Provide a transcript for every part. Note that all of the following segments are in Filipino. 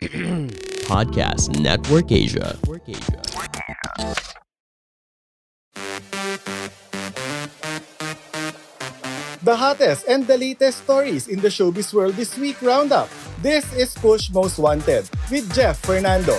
Podcast Network Asia. The hottest and the latest stories in the showbiz world this week roundup. This is Push Most Wanted with Jeff Fernando.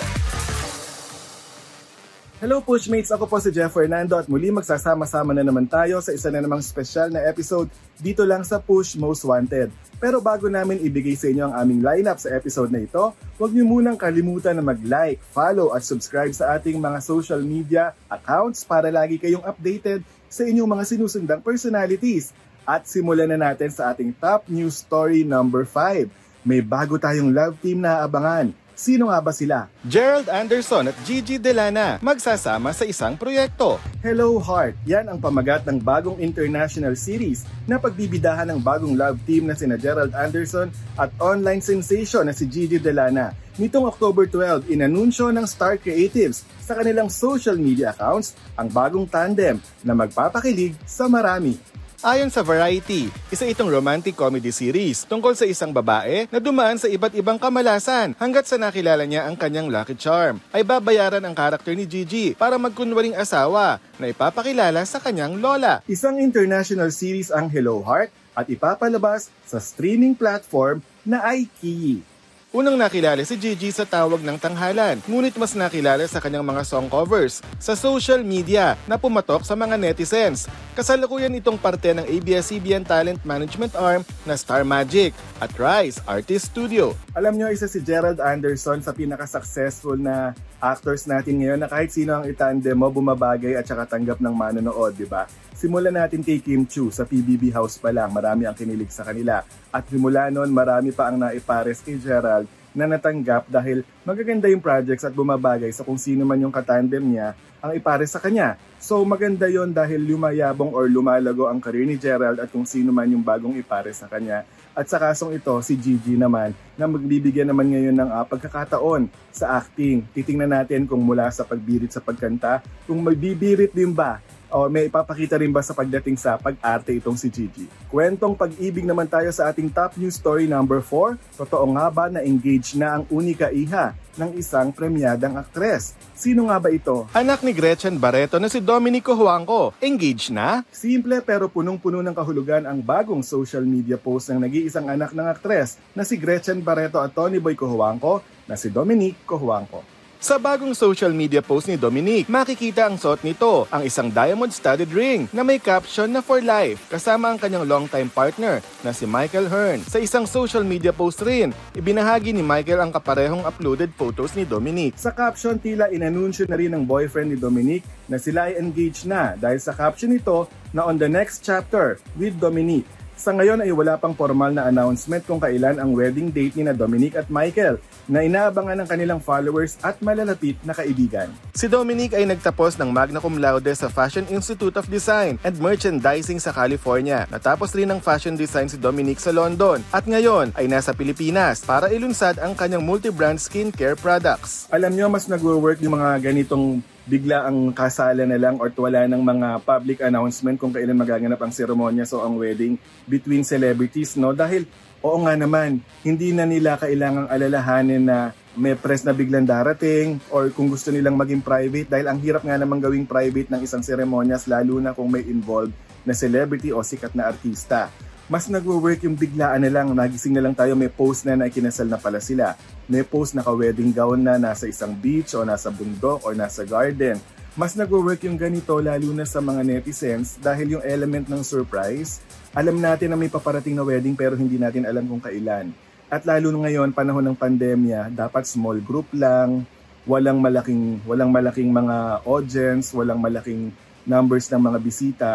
Hello Pushmates! Ako po si Jeff Fernando at muli magsasama-sama na naman tayo sa isa na namang special na episode dito lang sa Push Most Wanted. Pero bago namin ibigay sa inyo ang aming lineup sa episode na ito, huwag niyo munang kalimutan na mag-like, follow at subscribe sa ating mga social media accounts para lagi kayong updated sa inyong mga sinusundang personalities. At simulan na natin sa ating top news story number 5. May bago tayong love team na abangan. Sino nga ba sila? Gerald Anderson at Gigi Delana magsasama sa isang proyekto. Hello Heart, yan ang pamagat ng bagong international series na pagbibidahan ng bagong love team na sina Gerald Anderson at online sensation na si Gigi Delana. Nitong October 12, inanunsyo ng Star Creatives sa kanilang social media accounts ang bagong tandem na magpapakilig sa marami. Ayon sa Variety, isa itong romantic comedy series tungkol sa isang babae na dumaan sa iba't ibang kamalasan hanggat sa nakilala niya ang kanyang lucky charm. Ay babayaran ang karakter ni Gigi para magkunwaring asawa na ipapakilala sa kanyang lola. Isang international series ang Hello Heart at ipapalabas sa streaming platform na iKiyi. Unang nakilala si Gigi sa tawag ng tanghalan, ngunit mas nakilala sa kanyang mga song covers sa social media na pumatok sa mga netizens. Kasalukuyan itong parte ng ABS-CBN Talent Management Arm na Star Magic at Rise Artist Studio. Alam nyo, isa si Gerald Anderson sa pinaka-successful na actors natin ngayon na kahit sino ang itandem mo, bumabagay at saka tanggap ng manonood, di ba? Simulan natin kay Kim Chu sa PBB House pa lang, marami ang kinilig sa kanila. At simula noon, marami pa ang naipares kay Gerald na natanggap dahil magaganda yung projects at bumabagay sa kung sino man yung katandem niya ang ipares sa kanya. So maganda yon dahil lumayabong or lumalago ang career ni Gerald at kung sino man yung bagong ipares sa kanya. At sa kasong ito, si Gigi naman na magbibigyan naman ngayon ng uh, pagkakataon sa acting. Titingnan natin kung mula sa pagbirit sa pagkanta, kung magbibirit din ba o may ipapakita rin ba sa pagdating sa pag-arte itong si Gigi? Kwentong pag-ibig naman tayo sa ating top news story number 4. Totoo nga ba na engaged na ang unika iha ng isang premyadang aktres? Sino nga ba ito? Anak ni Gretchen Barreto na si Dominico Huangco. Engaged na? Simple pero punong-puno ng kahulugan ang bagong social media post ng nag-iisang anak ng aktres na si Gretchen Barreto at Tony Boy Cojuangco na si Dominic Cojuangco. Sa bagong social media post ni Dominic, makikita ang suot nito, ang isang diamond-studded ring na may caption na for life, kasama ang kanyang longtime partner na si Michael Hearn. Sa isang social media post rin, ibinahagi ni Michael ang kaparehong uploaded photos ni Dominic. Sa caption, tila inanunsyo na rin ng boyfriend ni Dominic na sila ay engaged na dahil sa caption nito na on the next chapter with Dominic. Sa ngayon ay wala pang formal na announcement kung kailan ang wedding date ni na Dominic at Michael na inaabangan ng kanilang followers at malalapit na kaibigan. Si Dominic ay nagtapos ng magna cum laude sa Fashion Institute of Design and Merchandising sa California. Natapos rin ng fashion design si Dominic sa London at ngayon ay nasa Pilipinas para ilunsad ang kanyang multi-brand skincare products. Alam nyo, mas nagwo-work yung mga ganitong bigla ang kasala na lang or wala ng mga public announcement kung kailan magaganap ang seremonya so ang wedding between celebrities no? Dahil oo nga naman hindi na nila kailangang alalahanin na may press na biglang darating or kung gusto nilang maging private dahil ang hirap nga naman gawing private ng isang seremonyas lalo na kung may involved na celebrity o sikat na artista mas nagwo-work yung biglaan na lang, nagising na lang tayo, may post na na ikinasal na pala sila. May post naka-wedding gown na nasa isang beach o nasa bundok o nasa garden. Mas nagwo-work yung ganito lalo na sa mga netizens dahil yung element ng surprise, alam natin na may paparating na wedding pero hindi natin alam kung kailan. At lalo ngayon, panahon ng pandemya, dapat small group lang, walang malaking walang malaking mga audience, walang malaking numbers ng mga bisita,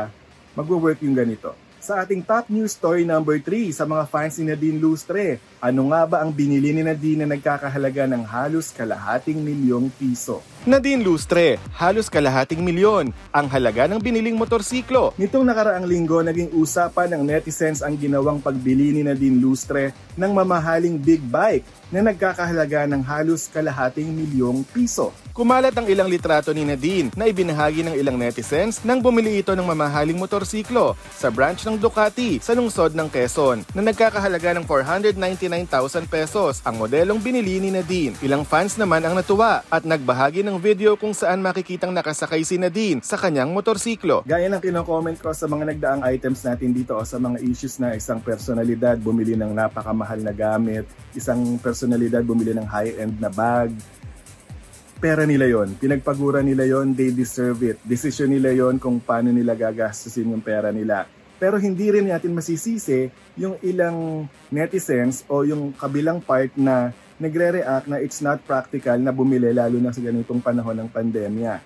magwo-work yung ganito. Sa ating top news story number 3 sa mga fans ni Nadine Lustre, ano nga ba ang binili ni Nadine na nagkakahalaga ng halos kalahating milyong piso? Nadine Lustre, halos kalahating milyon ang halaga ng biniling motorsiklo. Nitong nakaraang linggo, naging usapan ng netizens ang ginawang pagbili ni Nadine Lustre ng mamahaling big bike na nagkakahalaga ng halos kalahating milyong piso. Kumalat ang ilang litrato ni Nadine na ibinahagi ng ilang netizens nang bumili ito ng mamahaling motorsiklo sa branch ng Ducati sa lungsod ng Quezon na nagkakahalaga ng 499,000 pesos ang modelong binili ni Nadine. Ilang fans naman ang natuwa at nagbahagi ng video kung saan makikitang nakasakay si Nadine sa kanyang motorsiklo. Gaya ng kino-comment ko sa mga nagdaang items natin dito o sa mga issues na isang personalidad bumili ng napakamahal na gamit, isang personalidad bumili ng high-end na bag, pera nila yon, pinagpagura nila yon, they deserve it. Desisyon nila yon kung paano nila gagastusin yung pera nila. Pero hindi rin natin masisisi yung ilang netizens o yung kabilang part na nagre-react na it's not practical na bumili lalo na sa ganitong panahon ng pandemya.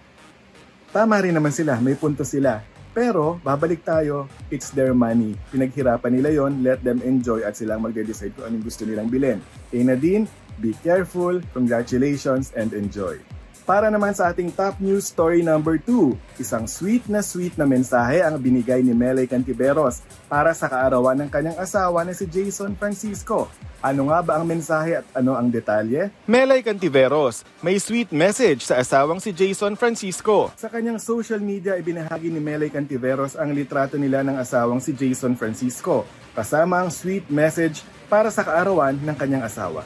Tama rin naman sila, may punto sila. Pero, babalik tayo, it's their money. Pinaghirapan nila yon, let them enjoy at silang magde-decide kung anong gusto nilang bilhin. Eh Nadine, be careful, congratulations, and enjoy. Para naman sa ating top news story number 2, isang sweet na sweet na mensahe ang binigay ni Melay Cantiveros para sa kaarawan ng kanyang asawa na si Jason Francisco. Ano nga ba ang mensahe at ano ang detalye? Melay Cantiveros, may sweet message sa asawang si Jason Francisco. Sa kanyang social media, ibinahagi ni Melay Cantiveros ang litrato nila ng asawang si Jason Francisco, kasama ang sweet message para sa kaarawan ng kanyang asawa.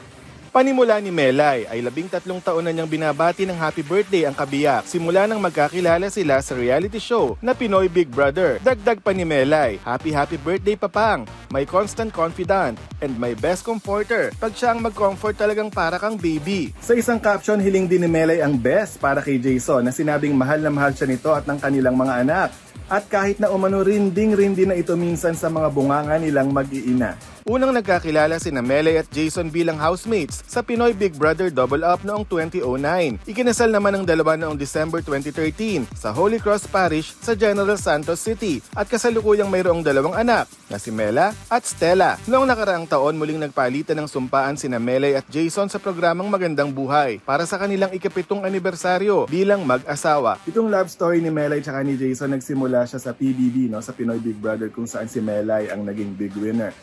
Panimula ni Melay ay labing tatlong taon na niyang binabati ng happy birthday ang kabiyak simula nang magkakilala sila sa reality show na Pinoy Big Brother. Dagdag pa ni Melay, happy happy birthday papang, my constant confidant, and my best comforter. Pag siya ang mag-comfort talagang para kang baby. Sa isang caption, hiling din ni Melay ang best para kay Jason na sinabing mahal na mahal siya nito at ng kanilang mga anak. At kahit na umano rinding-rindi na ito minsan sa mga bunganga nilang mag-iina. Unang nagkakilala si Melay at Jason bilang housemates sa Pinoy Big Brother Double Up noong 2009. Ikinasal naman ang dalawa noong December 2013 sa Holy Cross Parish sa General Santos City at kasalukuyang mayroong dalawang anak na si Mela at Stella. Noong nakaraang taon muling nagpalitan ng sumpaan si Melay at Jason sa programang Magandang Buhay para sa kanilang ikapitong anibersaryo bilang mag-asawa. Itong love story ni Melay at ni Jason nagsimula siya sa PBB, no, sa Pinoy Big Brother kung saan si Melay ang naging big winner.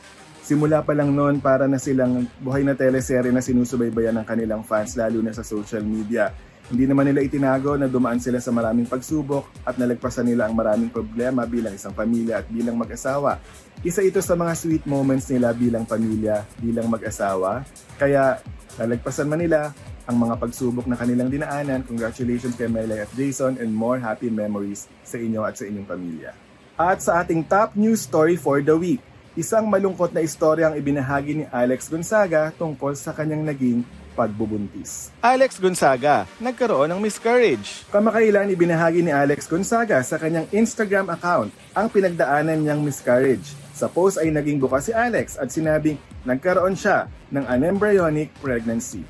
Simula pa lang noon para na silang buhay na teleserye na sinusubaybayan ng kanilang fans lalo na sa social media. Hindi naman nila itinago na dumaan sila sa maraming pagsubok at nalagpasan nila ang maraming problema bilang isang pamilya at bilang mag-asawa. Isa ito sa mga sweet moments nila bilang pamilya, bilang mag-asawa. Kaya nalagpasan man nila ang mga pagsubok na kanilang dinaanan. Congratulations kay Melay at Jason and more happy memories sa inyo at sa inyong pamilya. At sa ating top news story for the week, Isang malungkot na istorya ang ibinahagi ni Alex Gonzaga tungkol sa kanyang naging pagbubuntis. Alex Gonzaga, nagkaroon ng miscarriage. Kamakailan ibinahagi ni Alex Gonzaga sa kanyang Instagram account ang pinagdaanan niyang miscarriage. Sa post ay naging bukas si Alex at sinabing nagkaroon siya ng unembryonic pregnancy.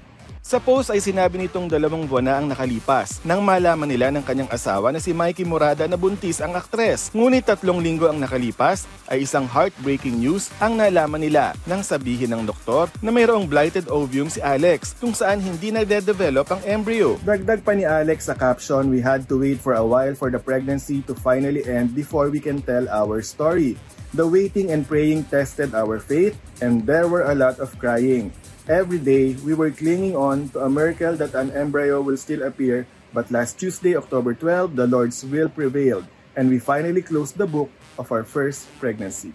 Sa post ay sinabi nitong dalawang buwan na ang nakalipas nang malaman nila ng kanyang asawa na si Mikey Morada na buntis ang aktres. Ngunit tatlong linggo ang nakalipas ay isang heartbreaking news ang nalaman nila nang sabihin ng doktor na mayroong blighted ovum si Alex kung saan hindi na develop ang embryo. Dagdag pa ni Alex sa caption, we had to wait for a while for the pregnancy to finally end before we can tell our story. The waiting and praying tested our faith and there were a lot of crying. Every day, we were clinging on to a miracle that an embryo will still appear, but last Tuesday, October 12, the Lord's will prevailed, and we finally closed the book of our first pregnancy.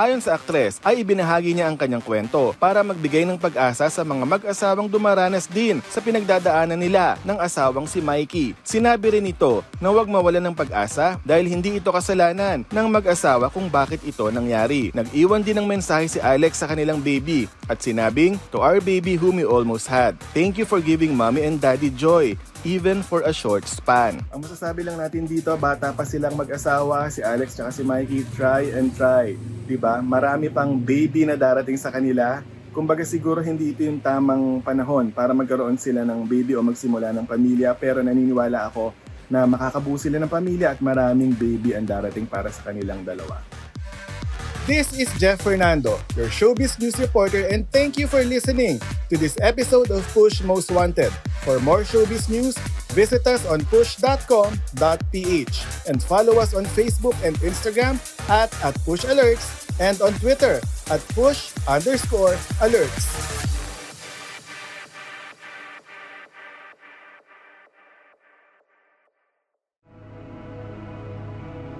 Ayon sa aktres, ay ibinahagi niya ang kanyang kwento para magbigay ng pag-asa sa mga mag-asawang dumaranas din sa pinagdadaanan nila ng asawang si Mikey. Sinabi rin ito na huwag mawalan ng pag-asa dahil hindi ito kasalanan ng mag-asawa kung bakit ito nangyari. Nag-iwan din ng mensahe si Alex sa kanilang baby at sinabing, To our baby whom we almost had, thank you for giving mommy and daddy joy even for a short span. Ang masasabi lang natin dito, bata pa silang mag-asawa, si Alex at si Mikey, try and try. ba? Marami pang baby na darating sa kanila. Kumbaga siguro hindi ito yung tamang panahon para magkaroon sila ng baby o magsimula ng pamilya pero naniniwala ako na makakabuo sila ng pamilya at maraming baby ang darating para sa kanilang dalawa. This is Jeff Fernando, your showbiz news reporter and thank you for listening to this episode of Push Most Wanted. For more showbiz news, Visit us on push.com.ph and follow us on Facebook and Instagram at, at Push Alerts and on Twitter at push underscore alerts.